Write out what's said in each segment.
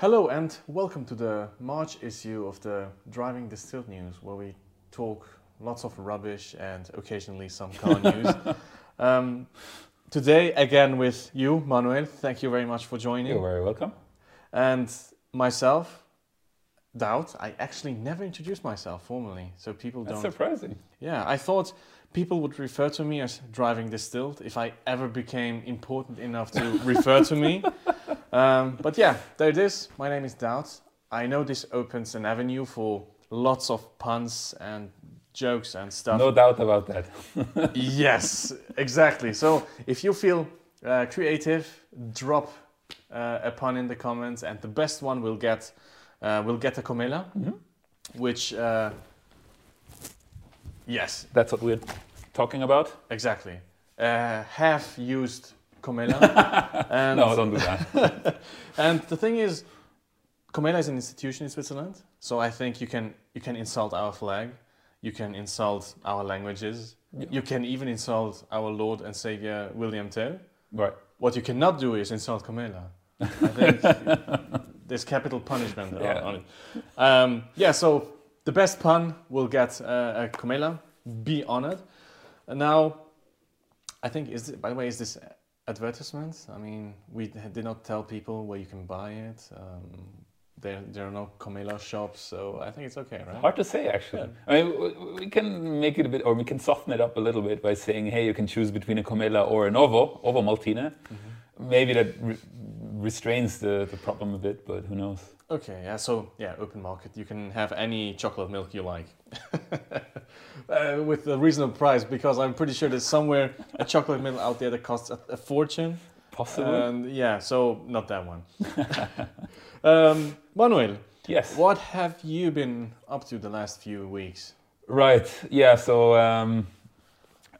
Hello and welcome to the March issue of the Driving Distilled News, where we talk lots of rubbish and occasionally some car news. Um, today, again with you, Manuel. Thank you very much for joining. You're very welcome. And myself, Doubt. I actually never introduced myself formally, so people That's don't. surprising. Yeah, I thought people would refer to me as Driving Distilled if I ever became important enough to refer to me. Um, but yeah, there it is. My name is Doubt. I know this opens an avenue for lots of puns and jokes and stuff. No doubt about that. yes, exactly. So if you feel uh, creative, drop uh, a pun in the comments, and the best one will get uh, will get a Comela, which uh, yes, That's what we're talking about. exactly. Uh, half used Comela, and No, don't do that. and the thing is, Comela is an institution in Switzerland, so I think you can you can insult our flag, you can insult our languages, Yeah. you can even insult our Lord and Savior William Tell. right. What you cannot do is insult Comela. I think there's capital punishment on- Yeah. on it. Um, yeah, so the best pun will get uh, a Comela. Be honored. And now, I think is by the way, is this advertisement? I mean, we did not tell people where you can buy it. Um, there, there are no Comela shops, so I think it's okay, right? Hard to say, actually. I mean, we can make it a bit, or we can soften it up a little bit by saying, hey, you can choose between a Comela or an Ovo, Ovo Maltina. Maybe that re- restrains the, the problem a bit, but who knows? Okay, yeah, so yeah, open market. You can have any chocolate milk you like uh, with a reasonable price because I'm pretty sure there's somewhere a chocolate milk out there that costs a, a fortune. Possible? And yeah, so not that one. um, Manuel, yes. what have you been up to the last few weeks? Right. Yeah. So um,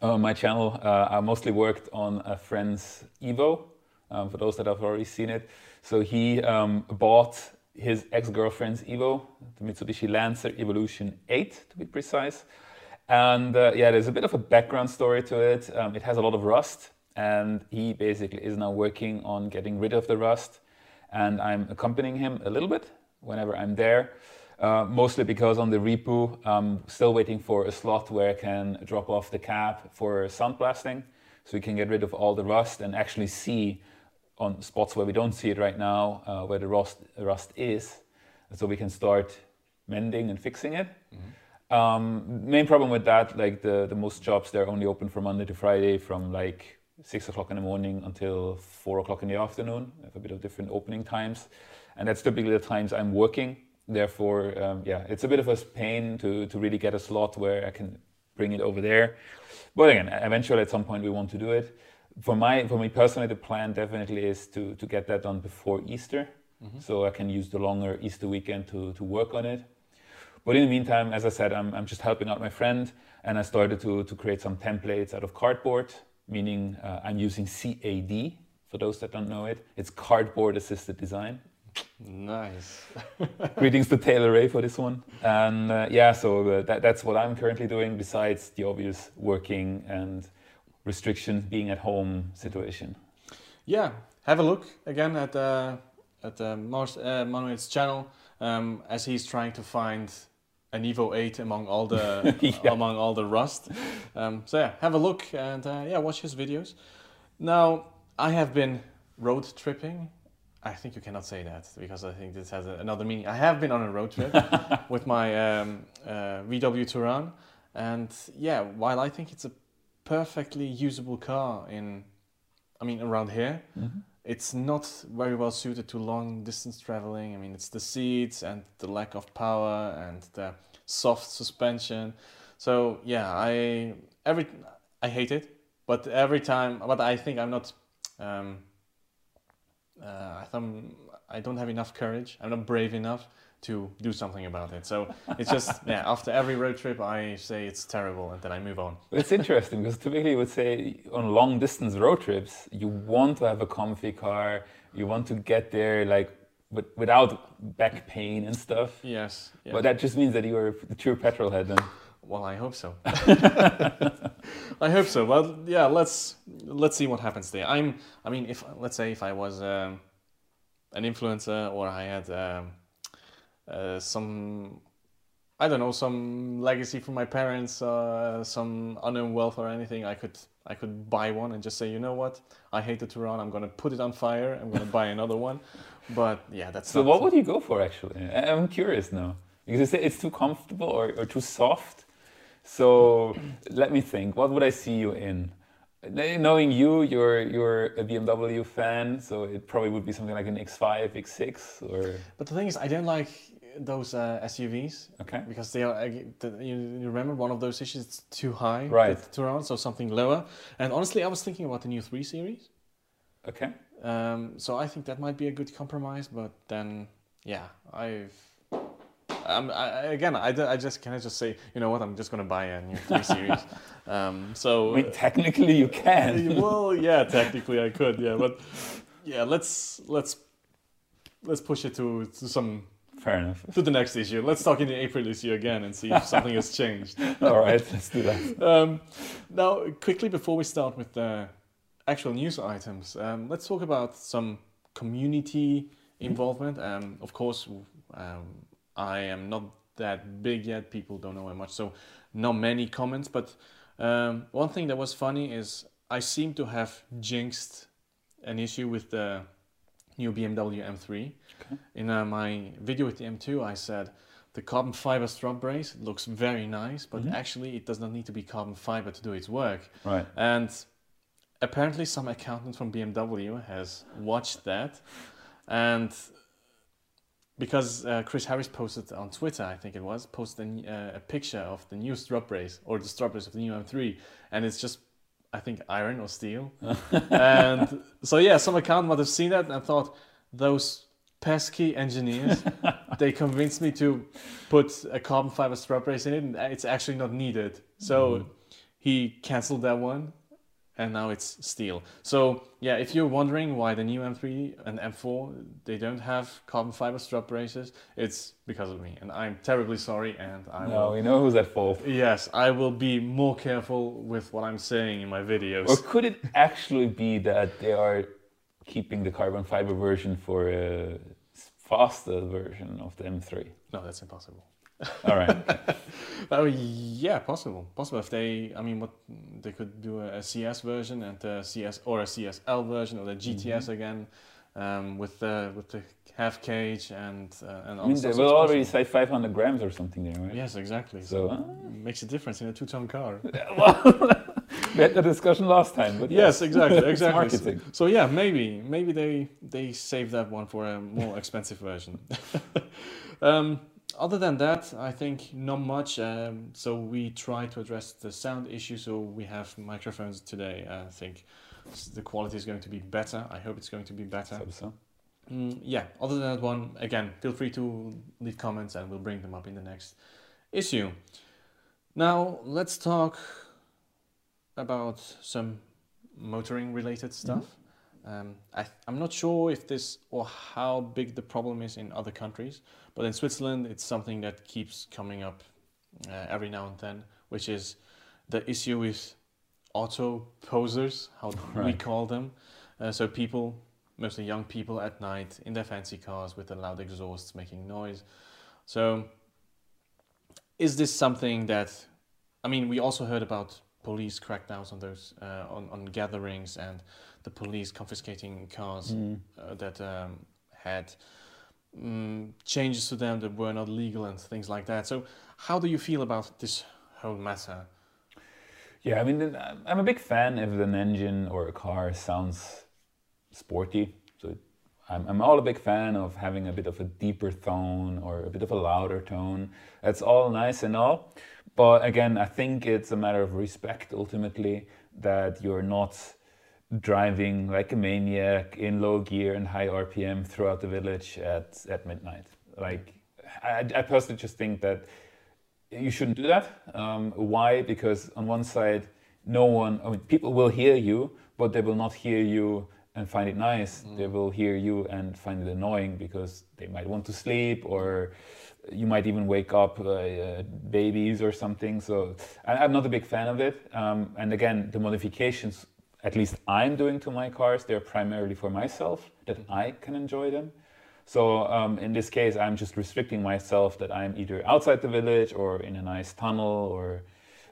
on my channel, uh, I mostly worked on a friend's Evo. Um, for those that have already seen it, so he um, bought his ex-girlfriend's Evo, the Mitsubishi Lancer Evolution 8 to be precise. And uh, yeah, there's a bit of a background story to it. Um, it has a lot of rust, and he basically is now working on getting rid of the rust. And I'm accompanying him a little bit whenever I'm there. Uh, mostly because on the repo, I'm still waiting for a slot where I can drop off the cap for sandblasting, so we can get rid of all the rust and actually see on spots where we don't see it right now, uh, where the rust, rust is, so we can start mending and fixing it. Um, main problem with that, like the, the most jobs, they're only open from Monday to Friday from like six o'clock in the morning until four o'clock in the afternoon. We have a bit of different opening times, and that's typically the times I'm working. Therefore, um, yeah, it's a bit of a pain to, to really get a slot where I can bring it over there. But again, eventually at some point we want to do it. For my for me personally, the plan definitely is to to get that done before Easter, so I can use the longer Easter weekend to to work on it. But in the meantime, as I said, I'm, I'm just helping out my friend, and I started to, to create some templates out of cardboard, meaning uh, I'm using CAD. For those that don't know it, it's cardboard assisted design. Nice. Greetings to Taylor Ray for this one. And uh, yeah, so uh, that, that's what I'm currently doing, besides the obvious working and restrictions being at home situation. Yeah, have a look again at uh, at uh, Mars, uh, Manuel's channel um, as he's trying to find an Evo 8 among all the Yeah. among all the rust. Um, so yeah, have a look and uh, yeah, watch his videos. Now I have been road tripping. I think you cannot say that because I think this has another meaning. I have been on a road trip with my um, uh, VW Touran, and yeah, while I think it's a perfectly usable car in, I mean, around here, it's not very well suited to long distance traveling. I mean, it's the seats and the lack of power and the soft suspension. So yeah, I every I hate it, but every time, but I think I'm not. Um, uh, I thought I don't have enough courage. I'm not brave enough to do something about it. So it's just yeah. After every road trip, I say it's terrible, and then I move on. It's interesting because typically you would say on long distance road trips, you want to have a comfy car, you want to get there like with, without back pain and stuff. Yes. yes. But that just means that you are a true petrol head then. Well, I hope so. I hope so. Well, yeah. Let's let's see what happens there. I'm. I mean, if let's say if I was um, an influencer or I had um, uh, some I don't know some legacy from my parents, uh, some unknown wealth or anything, I could I could buy one and just say, you know what, I hate the Touran. I'm gonna put it on fire. I'm gonna buy another one. But yeah, that's So what would you go for actually? I'm curious now because you say it's too comfortable or, or too soft. So let me think. What would I see you in? Knowing you, you're you're a BMW fan, so it probably would be something like an X5, X6, or But the thing is, I don't like those uh, SUVs okay. because they are. You, remember one of those issues? It's too high. Right. The Touran, so something lower. And honestly, I was thinking about the new three series. Okay. Um, so I think that might be a good compromise. But then, yeah, I've. Um, I, again, I, I just can I just say, you know what? I'm just gonna buy a new three series. Um, so I mean, technically you can. well, yeah, technically I could, yeah, but yeah, let's let's let's push it to to some Fair enough. to the next issue. Let's talk in the April issue again and see if something has changed. All right, let's do that. Um, now, quickly before we start with the actual news items, um, let's talk about some community involvement. Um, of course, um, I am not that big yet. People don't know how much, so not many comments. But um, one thing that was funny is I seem to have jinxed an issue with the new BMW M3. Okay. In uh, my video with the M2, I said the carbon fiber strut brace looks very nice, but Mhm. actually it does not need to be carbon fiber to do its work. Right. And apparently, some accountant from BMW has watched that, and because uh, Chris Harris posted on Twitter, I think it was, posted a, uh, a picture of the new strut brace or the strut brace of the new M3, and it's just, I think, iron or steel. and so yeah, some account might have seen that and thought those pesky engineers, they convinced me to put a carbon fiber strut brace in it, and it's actually not needed. So Mhm. he canceled that one and now it's steel so yeah if you're wondering why the new m3 and m4 they don't have carbon fiber strut braces it's because of me and i'm terribly sorry and i No, will we know who's at fault. yes i will be more careful with what i'm saying in my videos Or could it actually be that they are keeping the carbon fiber version for a faster version of the M3? no that's impossible All right. oh yeah possible possible if they i mean what they could do a, a cs version and a cs or a csl version or the gts again um, with the with the half cage and uh, and I mean, they will already say 500 grams or something there, right? Yes, exactly. So, So, uh, makes a difference in a two-ton car. we had the discussion last time, but yes, exactly, exactly. so, marketing. so yeah, maybe maybe they they save that one for a more expensive version. um, other than that, I think not much. Um, so we try to address the sound issue. So we have microphones today. I think the quality is going to be better. I hope it's going to be better. So. Mm, yeah, other than that one, again, feel free to leave comments and we'll bring them up in the next issue. Now, let's talk about some motoring related stuff. Um, I, I'm not sure if this or how big the problem is in other countries, but in Switzerland, it's something that keeps coming up uh, every now and then, which is the issue with auto posers, how we call them. Uh, so people mostly young people at night in their fancy cars with the loud exhausts making noise. So, is this something that, I mean, we also heard about police crackdowns on those uh, on on gatherings and the police confiscating cars Mm. uh, that um, had mm, changes to them that were not legal and things like that. So, how do you feel about this whole matter? Yeah, I mean, I'm a big fan if an engine or a car sounds sporty. I'm, I'm all a big fan of having a bit of a deeper tone or a bit of a louder tone. That's all nice and all. But again, I think it's a matter of respect ultimately that you're not driving like a maniac in low gear and high RPM throughout the village at, at midnight. Like, I, I personally just think that you shouldn't do that. Um, why? Because on one side, no one, I mean, people will hear you, but they will not hear you and find it nice. They will hear you and find it annoying because they might want to sleep or you might even wake up uh, uh, babies or something. So I, I'm not a big fan of it. Um, and again, the modifications, at least I'm doing to my cars, they're primarily for myself, that I can enjoy them. So um, in this case, I'm just restricting myself that I'm either outside the village or in a nice tunnel or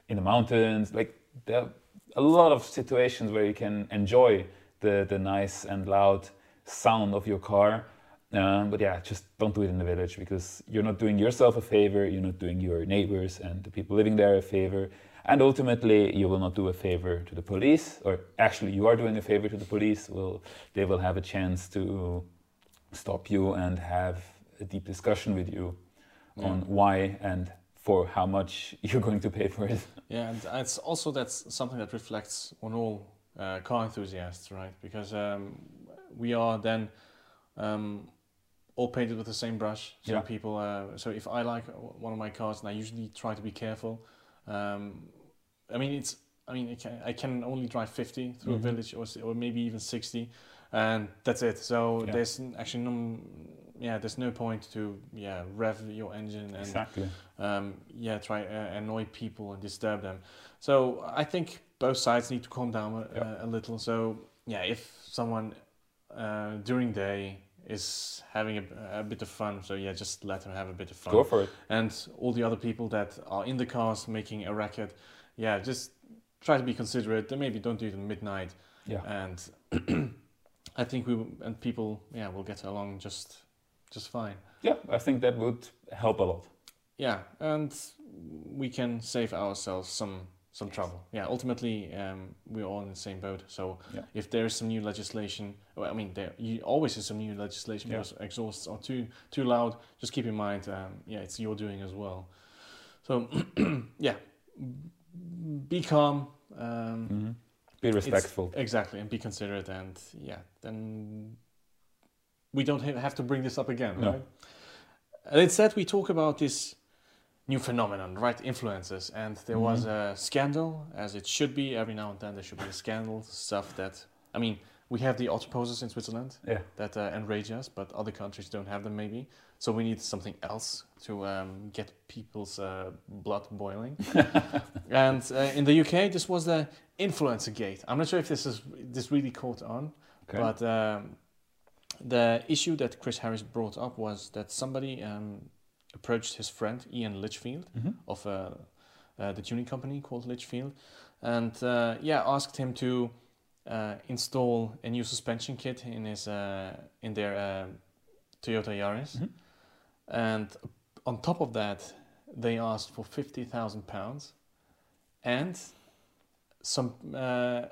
in the mountains. Like there are a lot of situations where you can enjoy the, the nice and loud sound of your car. Um, but yeah, just don't do it in the village because you're not doing yourself a favor, you're not doing your neighbors and the people living there a favor. And ultimately, you will not do a favor to the police, or actually, you are doing a favor to the police. Will they will have a chance to stop you and have a deep discussion with you Yeah. on why and for how much you're going to pay for it. Yeah, and it's also that's something that reflects on all uh, car enthusiasts, right? Because um, we are then um, all painted with the same brush. So Yeah. people, uh, so if I like one of my cars, and I usually try to be careful. Um, I mean, it's. I mean, I can, I can only drive 50 through Mhm. a village, or or maybe even 60, and that's it. So Yeah. there's actually no, yeah, there's no point to yeah rev your engine and Exactly. um, yeah, try uh, annoy people and disturb them. So I think both sides need to calm down a, Yeah. a little. So yeah, if someone uh, during day is having a, a bit of fun, so yeah, just let them have a bit of fun. Go for it. And all the other people that are in the cars making a racket, yeah, just try to be considerate. Then maybe don't do it at midnight. Yeah. And I think we and people yeah will get along just just fine. Yeah, I think that would help a lot. Yeah, and we can save ourselves some some Yes. trouble. Yeah, ultimately, um, we're all in the same boat. So Yeah. if there is some new legislation, well, I mean, there you always is some new legislation Yeah. because exhausts are too too loud. Just keep in mind, um, yeah, it's your doing as well. So yeah, be calm. Um, hmm Be respectful. Exactly, and be considerate, and yeah, then we don't have to bring this up again, No. right? And instead, we talk about this new phenomenon, right? Influencers, and there was Mhm. a scandal, as it should be. Every now and then, there should be a scandal, stuff that I mean, we have the autoposers in Switzerland Yeah. that uh, enrage us, but other countries don't have them, maybe. So we need something else to um, get people's uh, blood boiling. and uh, in the UK, this was the influencer gate. I'm not sure if this is this really caught on, Okay. but um, the issue that Chris Harris brought up was that somebody um, approached his friend Iain Litchfield Mhm. of uh, uh, the tuning company called Litchfield, and uh, yeah, asked him to uh, install a new suspension kit in his uh, in their Toyota Yaris, Mhm. and on top of that, they asked for fifty thousand pounds, and some uh,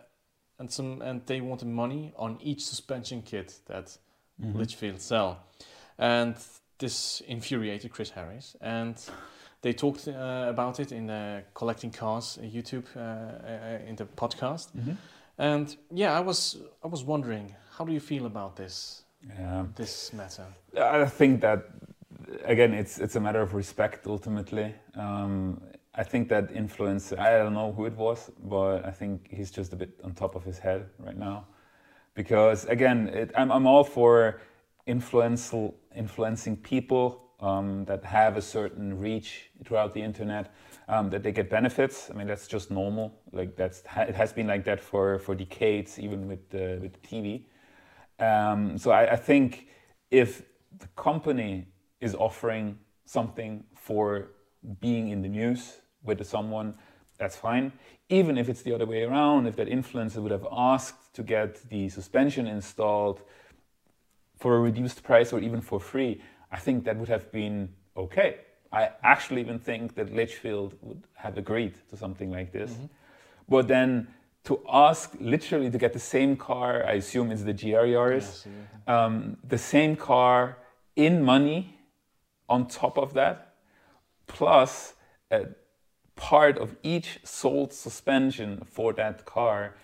and some and they wanted money on each suspension kit that Mhm. Litchfield sell. And this infuriated Chris Harris. And they talked uh, about it in the Collecting Cars uh, YouTube, uh, uh, in the podcast. Mhm. And yeah, I was I was wondering, how do you feel about this Yeah. this matter? I think that again, it's it's a matter of respect ultimately. Um, I think that influence. I don't know who it was, but I think he's just a bit on top of his head right now, because again, it, I'm I'm all for influential influencing people um, that have a certain reach throughout the internet, um, that they get benefits. I mean, that's just normal. Like that's it has been like that for for decades, even with the with TV. Um, so I, I think if the company is offering something for being in the news with someone, that's fine. Even if it's the other way around, if that influencer would have asked to get the suspension installed for a reduced price or even for free, I think that would have been okay. I actually even think that Litchfield would have agreed to something like this. But then to ask literally to get the same car, I assume it's the GR Yaris, yeah. um, the same car in money on top of that, plus a part of each sold suspension for that car,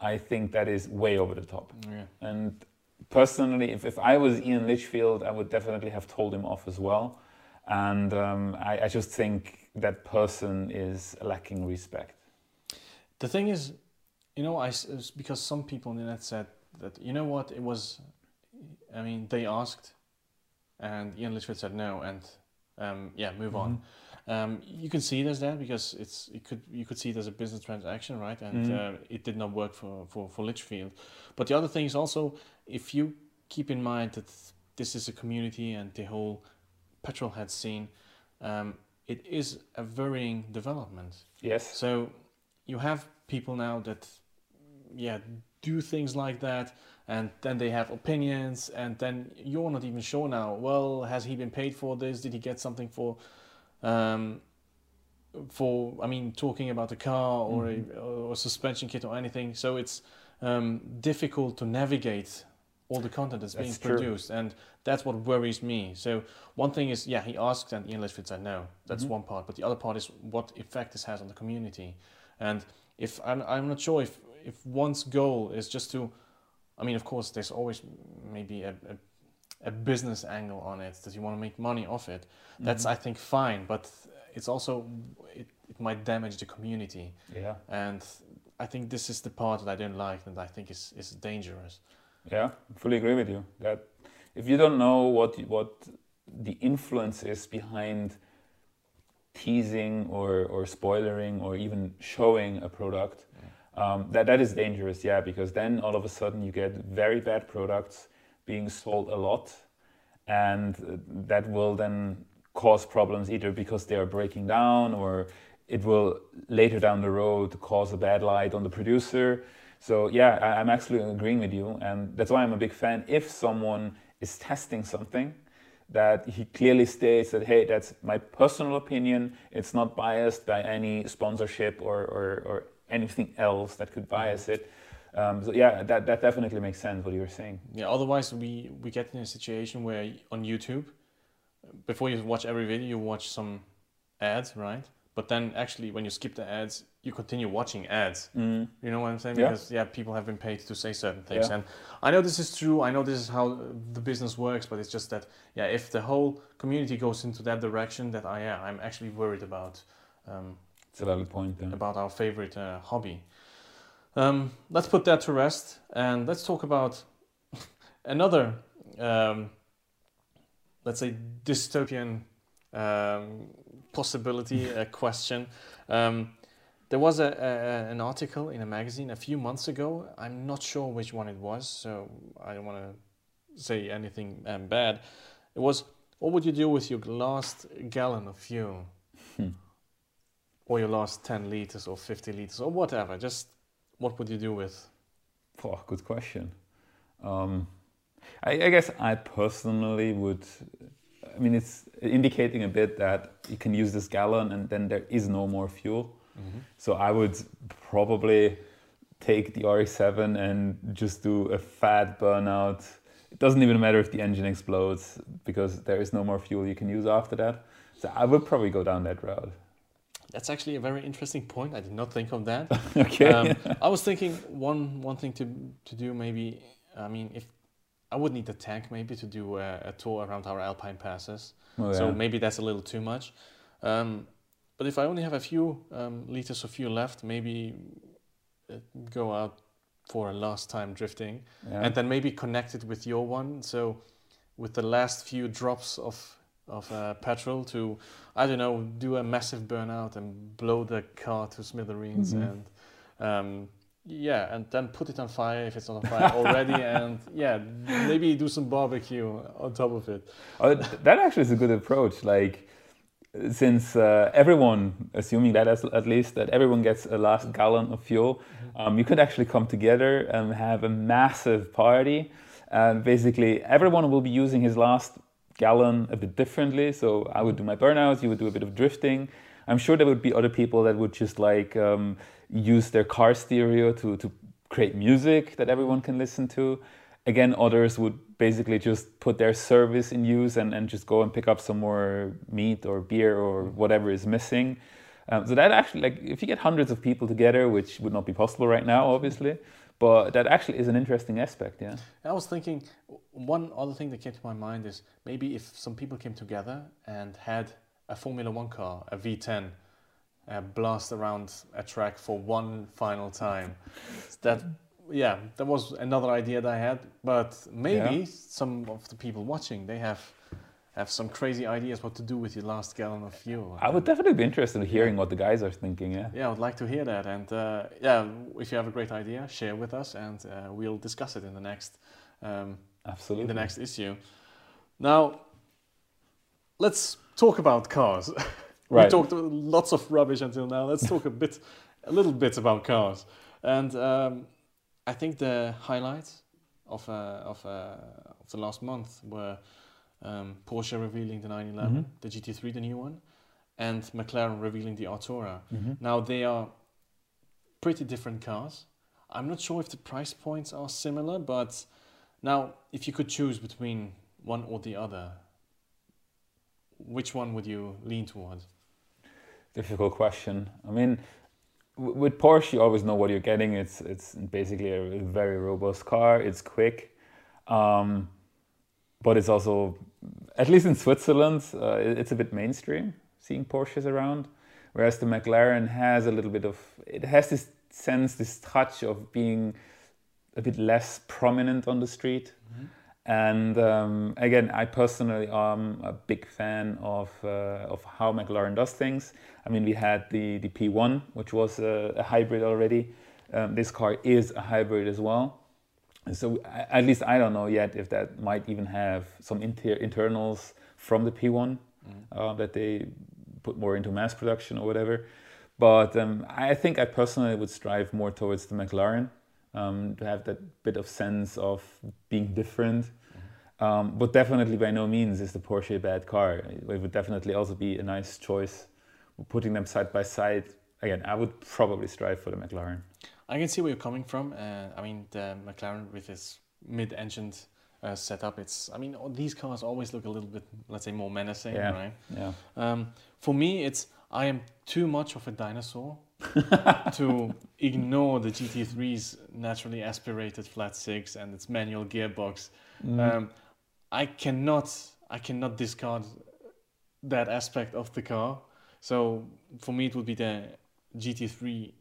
I think that is way over the top. Yeah. And personally, if, if I was Iain Litchfield, I would definitely have told him off as well. And um, I, I just think that person is lacking respect. The thing is, you know, I because some people in the net said that you know what it was. I mean, they asked, and Iain Litchfield said no, and um, yeah, move on. Um, you can see it as that because it's it could you could see it as a business transaction, right? And Mhm. uh, it did not work for, for for Litchfield. But the other thing is also if you keep in mind that this is a community and the whole petrol head scene. Um, it is a varying development. Yes. So you have people now that, yeah, do things like that, and then they have opinions, and then you're not even sure now. Well, has he been paid for this? Did he get something for, um, for I mean, talking about a car or Mhm. a or suspension kit or anything? So it's um, difficult to navigate all the content that's, being That's true. produced, and that's what worries me. So one thing is, yeah, he asked, and Iain Litchfield said no. That's Mhm. one part, but the other part is what effect this has on the community. And if I'm, I'm not sure if if one's goal is just to, I mean, of course, there's always maybe a, a, a business angle on it that you want to make money off it. That's Mhm. I think fine, but it's also it, it might damage the community, yeah. and I think this is the part that I don't like and I think is is dangerous. Yeah, fully agree with you. That if you don't know what what the influence is behind teasing or or spoilering or even showing a product, um, that that is dangerous. Yeah, because then all of a sudden you get very bad products being sold a lot, and that will then cause problems either because they are breaking down or it will later down the road cause a bad light on the producer. So yeah, I, I'm actually agreeing with you, and that's why I'm a big fan. If someone is testing something, that he clearly states that hey, that's my personal opinion. It's not biased by any sponsorship or or, or anything else that could bias it. Um, so yeah, that that definitely makes sense what you were saying. Yeah. Otherwise, we we get in a situation where on YouTube, before you watch every video, you watch some ads, right? But then actually, when you skip the ads, you continue watching ads. Mm. You know what I'm saying? Yeah. Because yeah, people have been paid to say certain things, Yeah. and I know this is true. I know this is how the business works, but it's just that yeah, if the whole community goes into that direction, that I yeah, I'm actually worried about um, It's a valid point. Yeah. about our favorite uh, hobby. Um, let's put that to rest, and let's talk about another, um, let's say, dystopian um, possibility, a question. Um, there was a, a, an article in a magazine a few months ago. I'm not sure which one it was, so I don't want to say anything um, bad. It was, what would you do with your last gallon of fuel? Hmm. Or your last 10 liters or 50 liters or whatever? Just what would you do with? Oh, good question. Um, I, I guess I personally would. I mean, it's indicating a bit that you can use this gallon and then there is no more fuel. So I would probably take the RX-7 and just do a fat burnout. It doesn't even matter if the engine explodes because there is no more fuel you can use after that. So I would probably go down that route. That's actually a very interesting point. I did not think of that. okay. um, I was thinking one one thing to to do maybe. I mean, if I would need a tank maybe to do a, a tour around our alpine passes. Oh, So maybe that's a little too much. Um, but if I only have a few um, liters of fuel left, maybe uh, go out for a last time drifting, Yeah. and then maybe connect it with your one. So with the last few drops of of uh, petrol to I don't know do a massive burnout and blow the car to smithereens Mhm. and um, yeah and then put it on fire if it's not on fire already and yeah maybe do some barbecue on top of it Oh, that actually is a good approach. Like, since uh, everyone, assuming that as, at least that everyone gets a last gallon of fuel, um, you could actually come together and have a massive party. And basically, everyone will be using his last gallon a bit differently. So I would do my burnouts, you would do a bit of drifting. I'm sure there would be other people that would just like um, use their car stereo to, to create music that everyone can listen to. Again, others would basically just put their service in use and, and just go and pick up some more meat or beer or whatever is missing. Um, so that actually, like, if you get hundreds of people together, which would not be possible right now, obviously, but that actually is an interesting aspect, yeah. I was thinking one other thing that came to my mind is maybe if some people came together and had a Formula One car, a V10, uh, blast around a track for one final time. that, yeah, that was another idea that I had. But maybe Yeah. some of the people watching they have have some crazy ideas what to do with your last gallon of fuel. I would definitely be interested in hearing what the guys are thinking, yeah. Yeah, I would like to hear that. And uh, yeah, if you have a great idea, share with us, and uh, we'll discuss it in the next um, Absolutely. in the next issue. Now, let's talk about cars. we talked lots of rubbish until now. Let's talk a bit, a little bit about cars. And um, I think the highlights of uh, of, uh, of the last month were um, Porsche revealing the 911, the GT3, the new one, and McLaren revealing the Artura. Now they are pretty different cars. I'm not sure if the price points are similar, but now if you could choose between one or the other, which one would you lean towards? Difficult question. I mean, with Porsche, you always know what you're getting. It's it's basically a very robust car. It's quick, um, but it's also, at least in Switzerland, uh, it's a bit mainstream seeing Porsches around. Whereas the McLaren has a little bit of it has this sense, this touch of being a bit less prominent on the street. And um, again, I personally am a big fan of uh, of how McLaren does things. I mean, we had the the P1, which was a, a hybrid already. Um, this car is a hybrid as well. So at least I don't know yet if that might even have some inter- internals from the P1 uh, that they put more into mass production or whatever. But um, I think I personally would strive more towards the McLaren um, to have that bit of sense of being different. Um, but definitely, by no means is the Porsche a bad car. It would definitely also be a nice choice. Putting them side by side, again, I would probably strive for the McLaren. I can see where you're coming from. Uh, I mean, the McLaren with its mid-engined uh, setup, it's. I mean, all these cars always look a little bit, let's say, more menacing, Yeah. right? Yeah. Um, for me, it's I am too much of a dinosaur to ignore the GT3's naturally aspirated flat six and its manual gearbox. Um, I cannot, I cannot discard that aspect of the car. So for me, it would be the GT3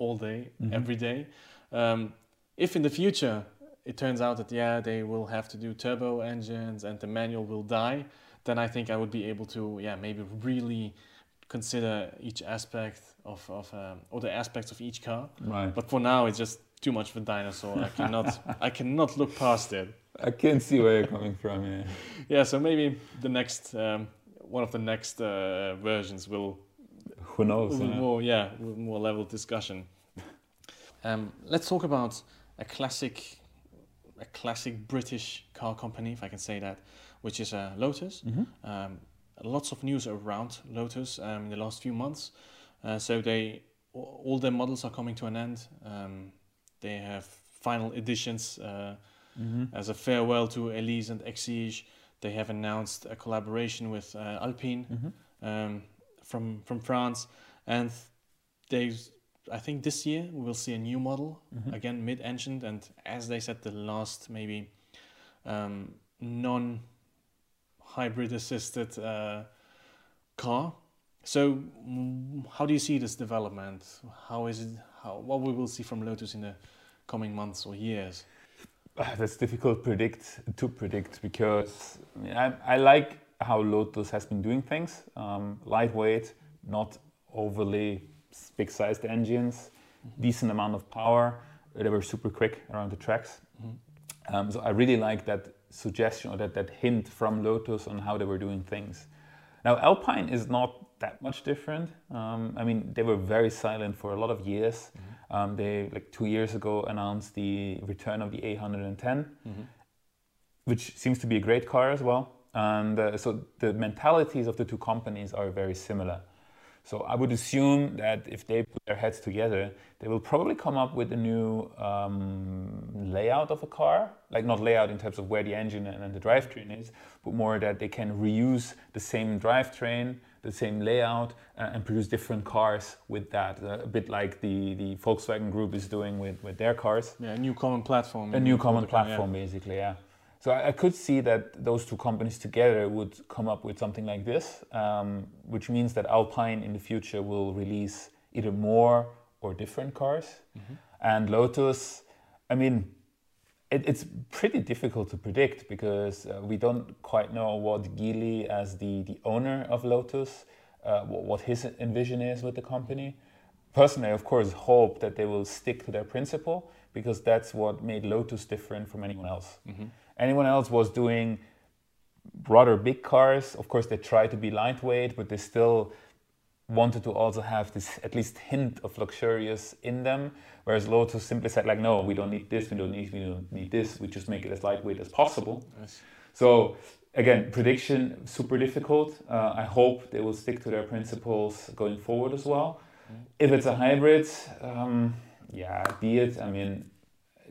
all day, every day. Um, if in the future it turns out that yeah they will have to do turbo engines and the manual will die, then I think I would be able to yeah maybe really consider each aspect of of um, or the aspects of each car. Right. But for now, it's just too much of a dinosaur. I cannot I cannot look past it. I can't see where you're coming from. Yeah. Yeah, so maybe the next um, one of the next uh, versions will Who knows? with yeah. more yeah with more level discussion. Um, let's talk about a classic a classic British car company, if I can say that, which is uh, Lotus. Um, lots of news around Lotus um, in the last few months. Uh, so they all their models are coming to an end. Um, they have final editions uh, as a farewell to Elise and Exige. They have announced a collaboration with uh, Alpine um, from from France, and they, I think this year we will see a new model again mid-engined, and as they said, the last maybe um, non-hybrid assisted uh, car. So, mm, how do you see this development? How is it? How what we will see from Lotus in the coming months or years? Ah, That's difficult predict to predict because I, mean, I, I like how Lotus has been doing things. Um, lightweight, not overly big-sized engines, decent amount of power. They were super quick around the tracks. Um, so I really like that suggestion or that, that hint from Lotus on how they were doing things. Now Alpine is not that much different. Um, I mean, they were very silent for a lot of years. Um, they like two years ago announced the return of the A110, which seems to be a great car as well. And uh, so the mentalities of the two companies are very similar. So I would assume that if they put their heads together, they will probably come up with a new um, layout of a car, like not layout in terms of where the engine and, and the drivetrain is, but more that they can reuse the same drivetrain, the same layout, uh, and produce different cars with that. Uh, a bit like the, the Volkswagen Group is doing with, with their cars Yeah, a new common platform. a new common car, yeah. platform basically yeah so I, I could see that those two companies together would come up with something like this um, which means that alpine in the future will release either more or different cars and lotus i mean it, it's pretty difficult to predict because uh, we don't quite know what Geely, as the, the owner of Lotus, uh, what, what his envision is with the company. Personally, I, of course, hope that they will stick to their principle because that's what made Lotus different from anyone else. Anyone else was doing rather big cars. Of course, they try to be lightweight, but they still wanted to also have this at least hint of luxurious in them. Whereas Lotus simply said like, no, we don't need this, we don't need, we don't need this. We just make it as lightweight as possible. Yes. So again, prediction super difficult. Uh, I hope they will stick to their principles going forward as well. If it's a hybrid, um, yeah, be it. I mean,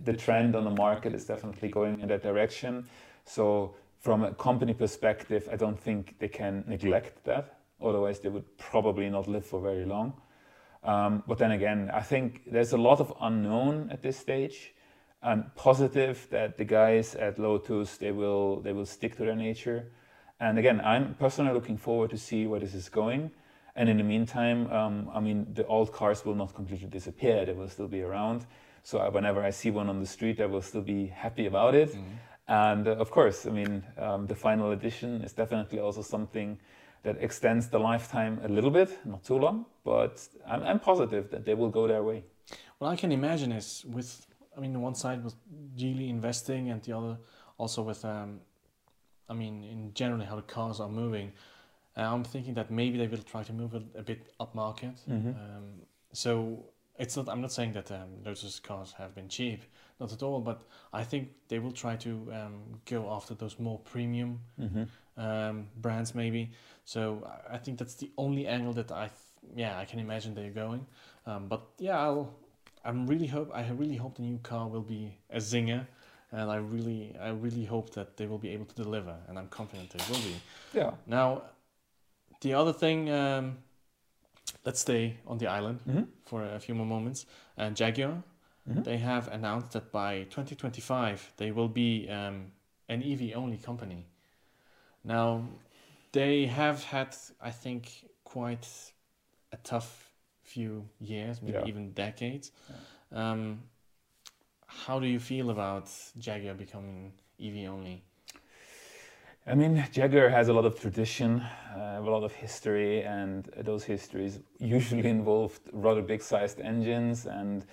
the trend on the market is definitely going in that direction. So from a company perspective, I don't think they can neglect that. Otherwise, they would probably not live for very long. Um, but then again, I think there's a lot of unknown at this stage. I'm positive that the guys at Lotus they will they will stick to their nature. And again, I'm personally looking forward to see where this is going. And in the meantime, um, I mean, the old cars will not completely disappear; they will still be around. So I, whenever I see one on the street, I will still be happy about it. Mm-hmm. And uh, of course, I mean, um, the final edition is definitely also something that extends the lifetime a little bit, not too long, but I'm, I'm positive that they will go their way. What I can imagine is with, I mean, one side with Geely investing and the other also with, um, I mean, in generally how the cars are moving. Uh, I'm thinking that maybe they will try to move a, a bit upmarket. Mm-hmm. Um, so it's not. I'm not saying that um, Lotus cars have been cheap, not at all. But I think they will try to um, go after those more premium mm-hmm. um, brands, maybe. So I think that's the only angle that I, th- yeah, I can imagine they're going. Um, but yeah, I'll, I'm really hope I really hope the new car will be a zinger, and I really, I really hope that they will be able to deliver, and I'm confident they will be. Yeah. Now, the other thing. Let's stay on the island mm-hmm. for a few more moments. And Jaguar, mm-hmm. they have announced that by 2025 they will be um, an EV only company. Now, they have had, I think, quite a tough few years, maybe yeah. even decades. Yeah. Um, how do you feel about Jaguar becoming EV only? I mean, Jaguar has a lot of tradition, uh, a lot of history, and those histories usually involved rather big-sized engines and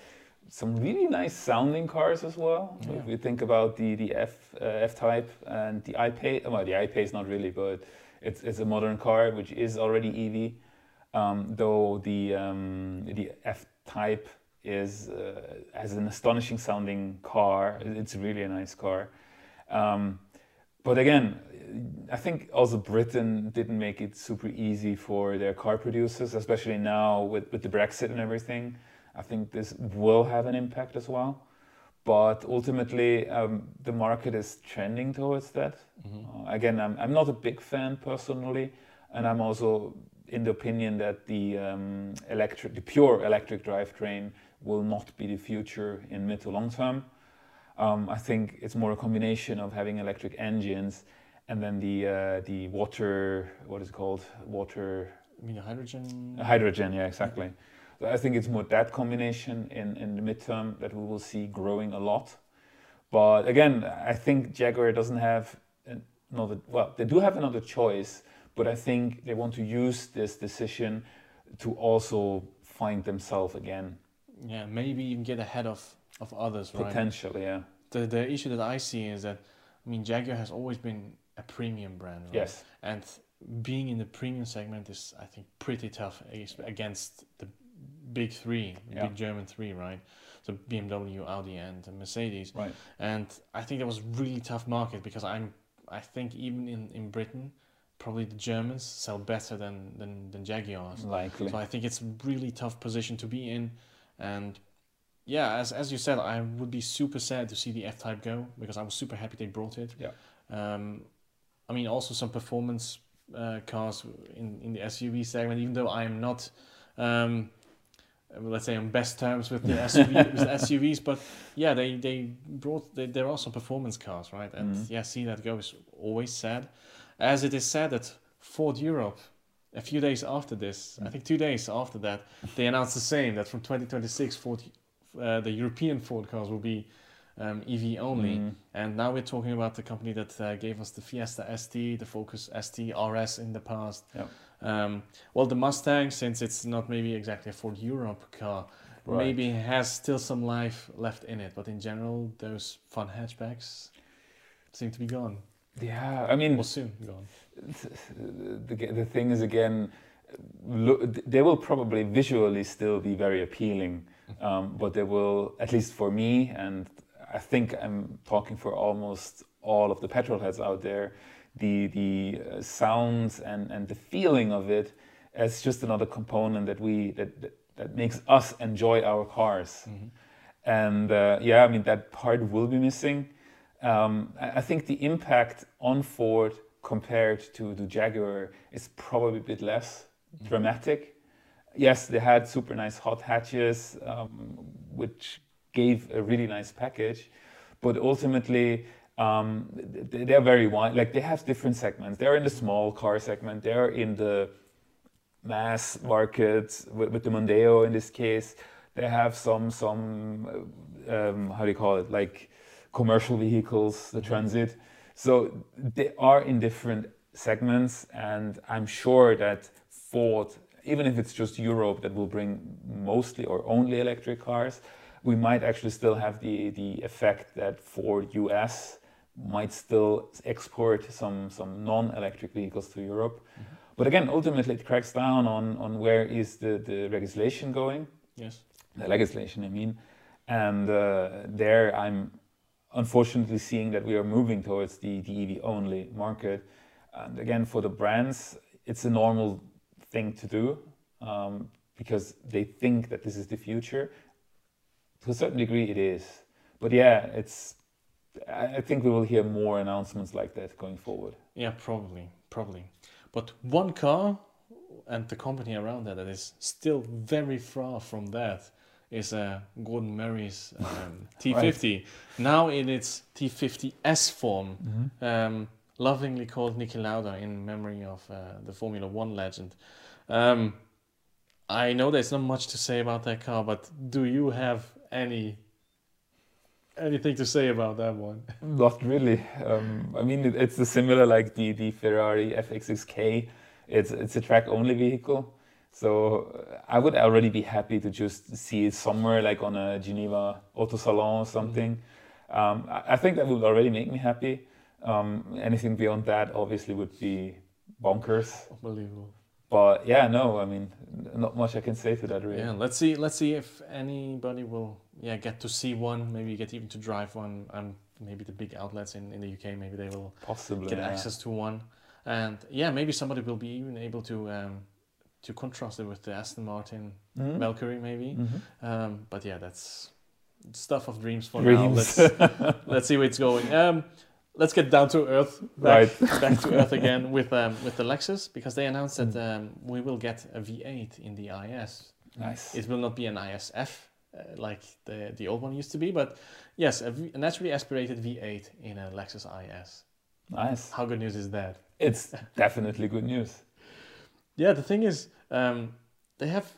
some really nice sounding cars as well. Yeah. If you think about the the F uh, F Type and the I-Pace, well, the I-Pace not really, but it's it's a modern car which is already EV. Um, though the um, the F Type is uh, has an astonishing sounding car. It's really a nice car. Um, but again, I think also Britain didn't make it super easy for their car producers, especially now with, with the Brexit and everything. I think this will have an impact as well. But ultimately, um, the market is trending towards that. Mm-hmm. Uh, again, I'm, I'm not a big fan personally, and I'm also in the opinion that the um, electric, the pure electric drivetrain will not be the future in mid to long term. Um, I think it's more a combination of having electric engines and then the uh, the water what is it called? Water. I mean hydrogen? Hydrogen yeah exactly. So I think it's more that combination in in the midterm that we will see growing a lot. But again I think Jaguar doesn't have another well they do have another choice but I think they want to use this decision to also find themselves again. Yeah maybe even get ahead of of others right? Potentially yeah. The the issue that I see is that I mean Jaguar has always been a premium brand. Right? Yes. And being in the premium segment is, I think, pretty tough against the big three, yeah. big German three, right? So BMW, Audi, and Mercedes. Right. And I think that was really tough market because I'm, I think even in, in Britain, probably the Germans sell better than, than, than Jaguars. Likely. So I think it's a really tough position to be in. And yeah, as, as you said, I would be super sad to see the F Type go because I was super happy they brought it. Yeah. Um, I mean, also some performance uh, cars in, in the SUV segment, even though I am not, um, let's say, on best terms with the SUV, with SUVs. But yeah, they, they brought, they, there are some performance cars, right? And mm-hmm. yeah, see that go is always sad. As it is said that Ford Europe, a few days after this, mm-hmm. I think two days after that, they announced the same that from 2026, Ford, uh, the European Ford cars will be um, EV only. Mm. And now we're talking about the company that uh, gave us the Fiesta ST, the Focus ST, RS in the past. Yep. Um, well, the Mustang, since it's not maybe exactly a Ford Europe car, right. maybe has still some life left in it. But in general, those fun hatchbacks seem to be gone. Yeah, I mean, We'll soon gone. on. the, the thing is again, look, they will probably visually still be very appealing, um, but they will, at least for me, and I think I'm talking for almost all of the petrol heads out there, the the uh, sounds and, and the feeling of it as just another component that we that that, that makes us enjoy our cars. And uh, yeah, I mean that part will be missing. Um, I I think the impact on Ford compared to the Jaguar is probably a bit less dramatic. Yes, they had super nice hot hatches, um, which gave a really nice package, but ultimately um, they're very wide. Like they have different segments. They're in the small car segment. They're in the mass market with, with the Mondeo in this case. They have some some um, how do you call it like commercial vehicles, the transit. So they are in different segments, and I'm sure that Ford, even if it's just Europe that will bring mostly or only electric cars, we might actually still have the the effect that Ford US might still export some some non-electric vehicles to Europe. But again, ultimately, it cracks down on on where is the the legislation going Yes. the legislation, I mean. And uh, there I'm unfortunately seeing that we are moving towards the, the EV only market. And again, for the brands, it's a normal thing to do um, because they think that this is the future. To a certain degree, it is. But yeah, it's. I think we will hear more announcements like that going forward. Yeah, probably, probably. But one car and the company around that that is still very far from that is uh, Gordon Murray's um, T50. Now in its T50S form, um, lovingly called Niki Lauda in memory of uh, the Formula One legend. Um, I know there's not much to say about that car, but do you have any anything to say about that one? Not really. Um, I mean, it, it's similar like the the Ferrari FXXK. It's it's a track only vehicle, so uh, I would already be happy to just see it somewhere like on a Geneva Auto Salon or something. Um, I, I think that would already make me happy. Um, anything beyond that obviously would be bonkers. Unbelievable. But yeah, no, I mean, not much I can say to that really. Yeah, let's see. Let's see if anybody will, yeah, get to see one. Maybe get even to drive one, and maybe the big outlets in, in the UK, maybe they will Possibly. get yeah. access to one. And yeah, maybe somebody will be even able to um, to contrast it with the Aston Martin Mhm. Valkyrie, maybe. Mhm. Um, but yeah, that's stuff of dreams for now. Let's let's see where it's going. Um, let's get down to earth, back, Right. back to earth again with um, with the Lexus because they announced Mm. that um, we will get a V8 in the IS. Nice. It will not be an ISF like the the old one used to be, but yes, a, v, a naturally aspirated V8 in a Lexus IS. Nice. How good news is that? It's definitely good news. Yeah, the thing is, um, they have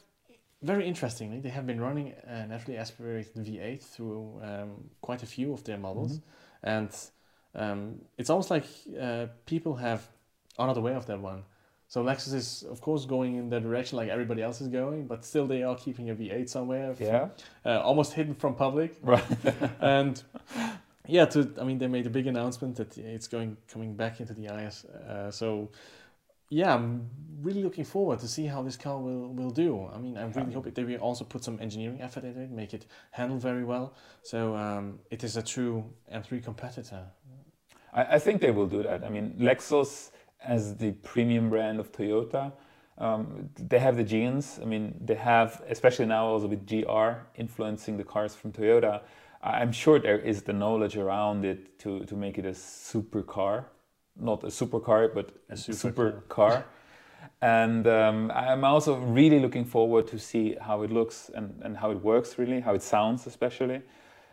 very interestingly they have been running a naturally aspirated V8 through um, quite a few of their models, and um, it's almost like uh, people have are not aware of that one. So Lexus is of course going in that direction like everybody else is going, but still they are keeping a V8 somewhere, Yeah. uh, almost hidden from public. Right. and yeah, to I mean, they made a big announcement that it's going coming back into the IS. Uh, so yeah, I'm really looking forward to see how this car will will do. I mean, I really hope they will also put some engineering effort into it, make it handle very well. So um, it is a true M3 competitor. I, I think they will do that. I mean, Lexus as the premium brand of Toyota, um, they have the genes. I mean, they have, especially now also with GR influencing the cars from Toyota. I'm sure there is the knowledge around it to, to make it a supercar, not a supercar, but a super supercar. and um, I'm also really looking forward to see how it looks and, and how it works, really, how it sounds, especially.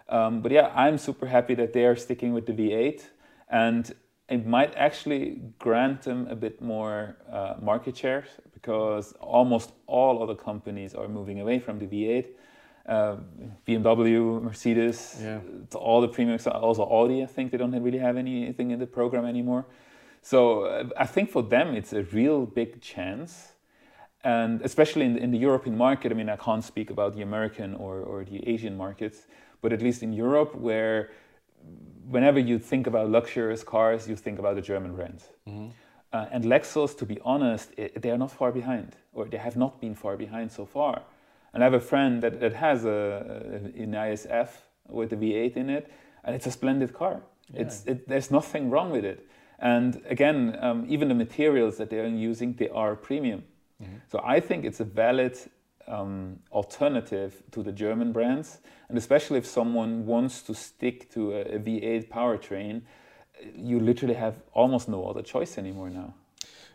Um, but yeah, I'm super happy that they are sticking with the V8, and it might actually grant them a bit more uh, market share because almost all other companies are moving away from the V8. Uh, BMW, Mercedes, Yeah. all the premium, also Audi. I think they don't really have anything in the program anymore. So uh, I think for them it's a real big chance, and especially in the, in the European market. I mean, I can't speak about the American or, or the Asian markets, but at least in Europe, where whenever you think about luxurious cars, you think about the German brands. Mm-hmm. Uh, and Lexus, to be honest, it, they are not far behind, or they have not been far behind so far. And I have a friend that, that has a, a, an ISF with a V8 in it, and it's a splendid car. Yeah. It's, it, there's nothing wrong with it. And again, um, even the materials that they're using, they are premium. Mm-hmm. So I think it's a valid um, alternative to the German brands, and especially if someone wants to stick to a a V8 powertrain, you literally have almost no other choice anymore now.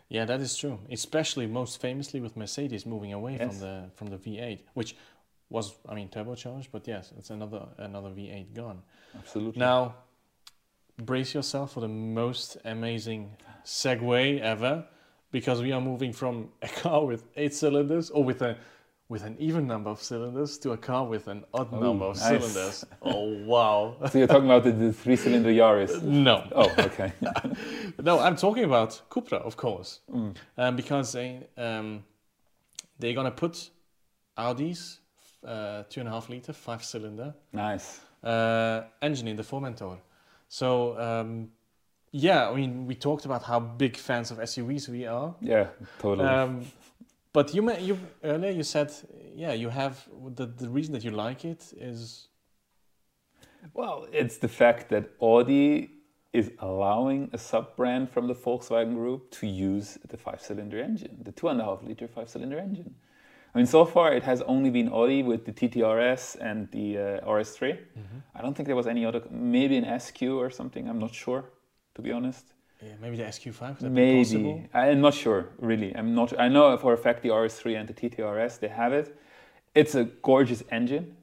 Yeah, that is true. Especially most famously with Mercedes moving away from the from the V8, which was I mean turbocharged, but yes, it's another another V8 gone. Absolutely. Now, brace yourself for the most amazing segue ever, because we are moving from a car with eight cylinders or with a with an even number of cylinders to a car with an odd number of nice. cylinders. Oh wow! so you're talking about the, the three-cylinder Yaris? No, Oh, okay. no, I'm talking about Cupra, of course, Mm. um, because they um, they're gonna put Audi's uh, two and a half liter five cylinder Nice. uh, engine in the Formentor. So um, yeah, I mean we talked about how big fans of SUVs we are. Yeah, totally. But you, you earlier you said yeah you have the the reason that you like it is Well, it's the fact that Audi is allowing a sub brand from the Volkswagen Group to use the five cylinder engine, the two and a half liter five cylinder engine. I mean, so far it has only been Audi with the TTRS and the uh, RS3. I don't think there was any other, maybe an SQ or something, I'm not sure, to be honest. Yeah, maybe the SQ5 could that be possible? Maybe. I'm not sure, really. I'm not. I know for a fact the RS3 and the TTRS they have it. It's a gorgeous engine,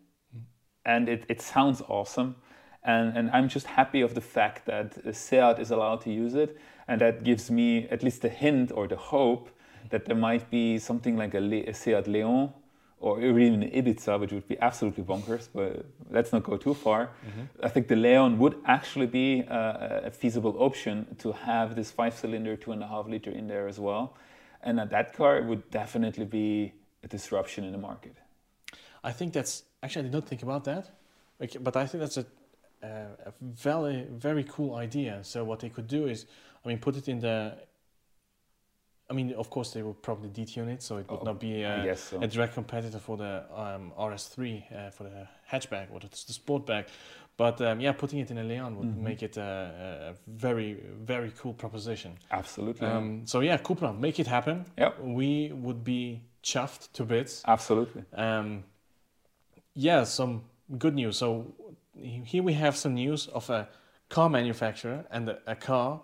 and it, it sounds awesome. And and I'm just happy of the fact that uh, Seat is allowed to use it, and that gives me at least a hint or the hope that there might be something like a, Le- a Seat Leon or even an Ibiza, which would be absolutely bonkers. But let's not go too far. I think the Leon would actually be uh, a feasible option to have this five-cylinder, two and a half liter in there as well. And that that car would definitely be a disruption in the market. I think that's actually I did not think about that, but I think that's a, uh, a very very cool idea. So what they could do is, I mean, put it in the. I mean, of course, they will probably detune it, so it would Oh, not be I uh, so. a direct competitor for the um, RS3 uh, for the hatchback or the, the sportback. But um, yeah, putting it in a Leon would Mhm. make it a, a very very cool proposition. Absolutely. Um, so yeah, Cupra, make it happen. Yep. We would be chuffed to bits. Absolutely. Um, yeah, some good news. So here we have some news of a car manufacturer and a, a car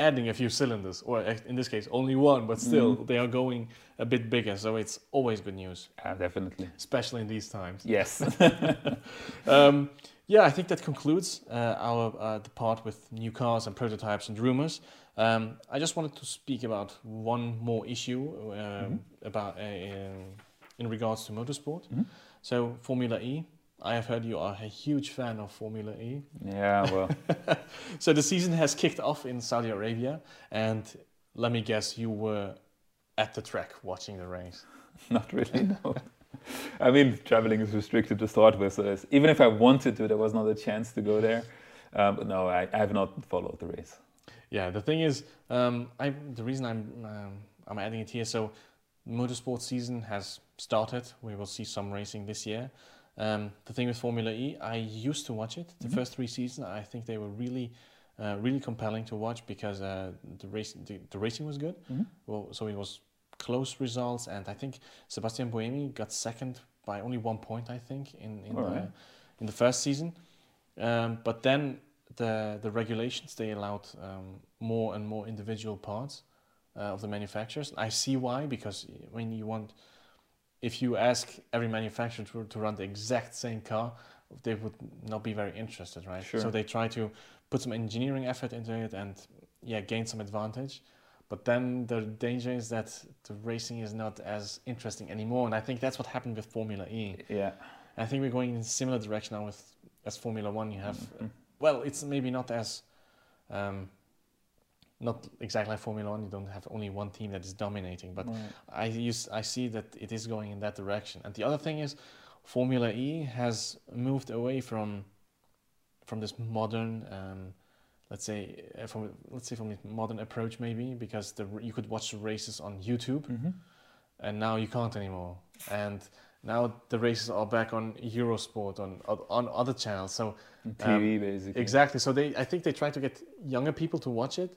adding a few cylinders, or in this case, only one, but still Mhm. they are going a bit bigger. So it's always good news, Yeah, definitely. especially in these times. Yes. Um, yeah, I think that concludes uh, our uh, the part with new cars and prototypes and rumors. Um, I just wanted to speak about one more issue um, Mhm. about uh, in, in regards to motorsport. Mhm. So Formula E. I have heard you are a huge fan of Formula E. yeah. Well. So the season has kicked off in Saudi Arabia, and let me guess, you were at the track watching the race. Not really, no. I mean, traveling is restricted to start with, so even if I wanted to, there was not a chance to go there. Um, but no, I, I have not followed the race. Yeah, the thing is, um, I the reason I'm um, I'm adding it here. So, motorsport season has started. We will see some racing this year. Um, the thing with Formula E, I used to watch it. The Mhm. first three seasons, I think they were really, uh, really compelling to watch because uh, the race the, the racing was good. Mhm. Well, so it was close results, and I think Sebastian Buemi got second by only one point. I think in in the Alright. in the first season, um, but then the the regulations they allowed um, more and more individual parts uh, of the manufacturers. I see why because when you want, if you ask every manufacturer to, to run the exact same car, they would not be very interested, right? Sure. So they try to put some engineering effort into it and yeah, gain some advantage. But then the danger is that the racing is not as interesting anymore, and I think that's what happened with Formula E. Yeah. I think we're going in a similar direction now with as Formula One. You have Mhm. well, it's maybe not as um, not exactly like Formula One. You don't have only one team that is dominating, but Right. I use I see that it is going in that direction. And the other thing is, Formula E has moved away from from this modern, um, let's say, uh, from let's say from this modern approach maybe because the you could watch the races on YouTube, Mhm. and now you can't anymore. And now the races are back on Eurosport on on other channels. So TV basically. Exactly. So they, I think they try to get younger people to watch it,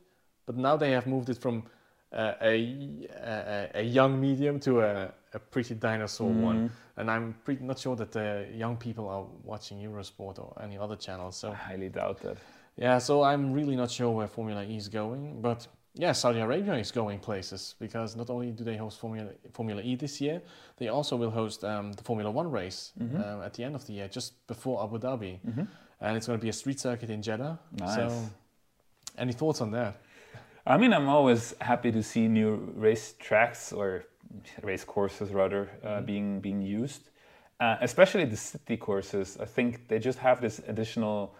but now they have moved it from uh, a, a a young medium to a, a pretty dinosaur one. Mhm. And I'm pretty not sure that the young people are watching Eurosport or any other channels. So I highly doubt that. yeah, so I'm really not sure where Formula E is going, but yeah, Saudi Arabia is going places because not only do they host Formula Formula E this year, they also will host um, the Formula One race Mhm. um, at the end of the year, just before Abu Dhabi, Mhm. and it's going to be a street circuit in Jeddah. Nice. So, any thoughts on that? I mean, I'm always happy to see new race tracks or race courses rather uh, Mhm. being being used, uh, especially the city courses. I think they just have this additional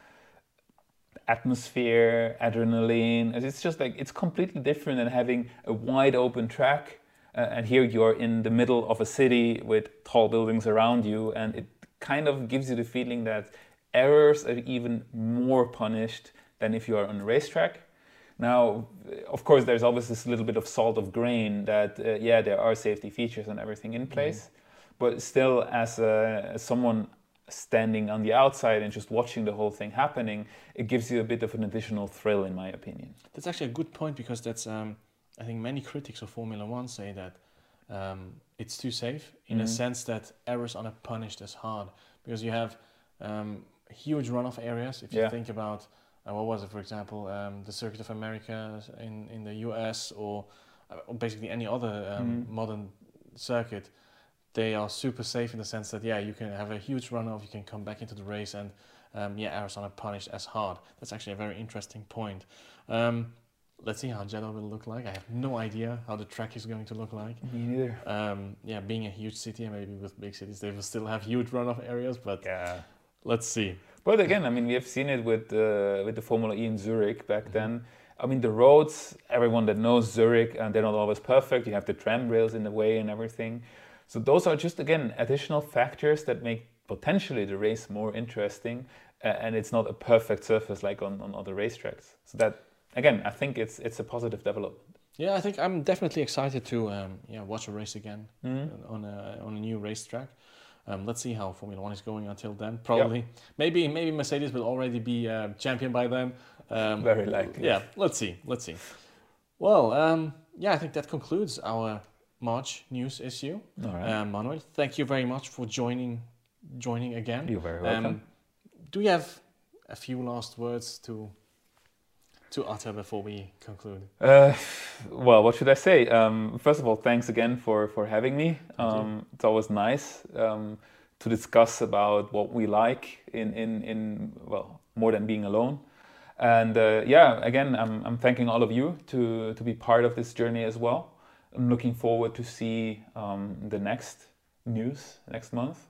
atmosphere, adrenaline. It's just like it's completely different than having a wide open track. Uh, and here you're in the middle of a city with tall buildings around you, and it kind of gives you the feeling that errors are even more punished than if you are on a racetrack. Now, of course, there's always this little bit of salt of grain that, uh, yeah, there are safety features and everything in place, but still, as, a, as someone standing on the outside and just watching the whole thing happening, it gives you a bit of an additional thrill, in my opinion. That's actually a good point because that's um, I think many critics of Formula One say that um, it's too safe in a Mhm. sense that errors are not punished as hard because you have um, huge runoff areas. If you Yeah. think about uh, what was it, for example, um, the Circuit of America in in the U.S. or, uh, basically any other um, Mhm. modern circuit, they are super safe in the sense that yeah, you can have a huge runoff, you can come back into the race, and um, yeah, not punished as hard. That's actually a very interesting point. Um, let's see how Jeddah will look like. I have no idea how the track is going to look like. Me neither. Um, yeah, being a huge city, and maybe with big cities, they will still have huge runoff areas, but Yeah. let's see. But again, I mean, we have seen it with uh, with the Formula E in Zurich back Mhm. then. I mean, the roads. Everyone that knows Zurich, and they're not always perfect. You have the tram rails in the way and everything. So those are just again additional factors that make potentially the race more interesting. Uh, and it's not a perfect surface like on, on other racetracks. So that again, I think it's it's a positive development. Yeah, I think I'm definitely excited to um, yeah watch a race again Mhm. on a on a new racetrack. Um, let's see how Formula One is going until then. Probably, maybe maybe Mercedes will already be uh, champion by then. Um, Very likely. yeah, let's see, let's see. Well, um, yeah, I think that concludes our March news issue. All right. Um, Manuel, thank you very much for joining joining again. You're very welcome. Um, do you have a few last words to to utter before we conclude? Uh, well, what should I say? Um, first of all, thanks again for, for having me. Um, it's always nice um, to discuss about what we like in, in, in well, more than being alone. And uh, yeah, again, I'm, I'm thanking all of you to, to be part of this journey as well. I'm looking forward to see um, the next news next month.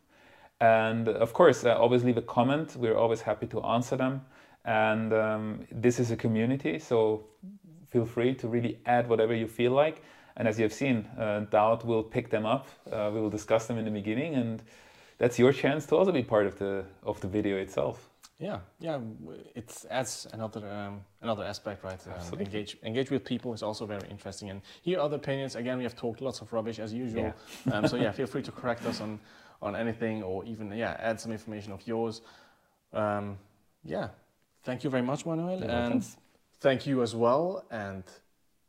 And of course, uh, always leave a comment. We're always happy to answer them. And um, this is a community, so feel free to really add whatever you feel like. And as you have seen, uh, Doubt will pick them up. Uh, we will discuss them in the beginning, and that's your chance to also be part of the of the video itself. Yeah, yeah, it adds another um, another aspect, right? Um, engage engage with people is also very interesting, and hear other opinions. Again, we have talked lots of rubbish as usual. um, so yeah, feel free to correct us on on anything, or even yeah, add some information of yours. Um, yeah, thank you very much, Manuel, You're and welcome. thank you as well. And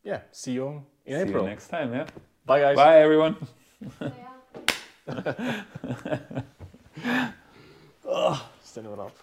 yeah, see you in See April. you next time. Yeah. Bye, guys. Bye, everyone. Stand it up.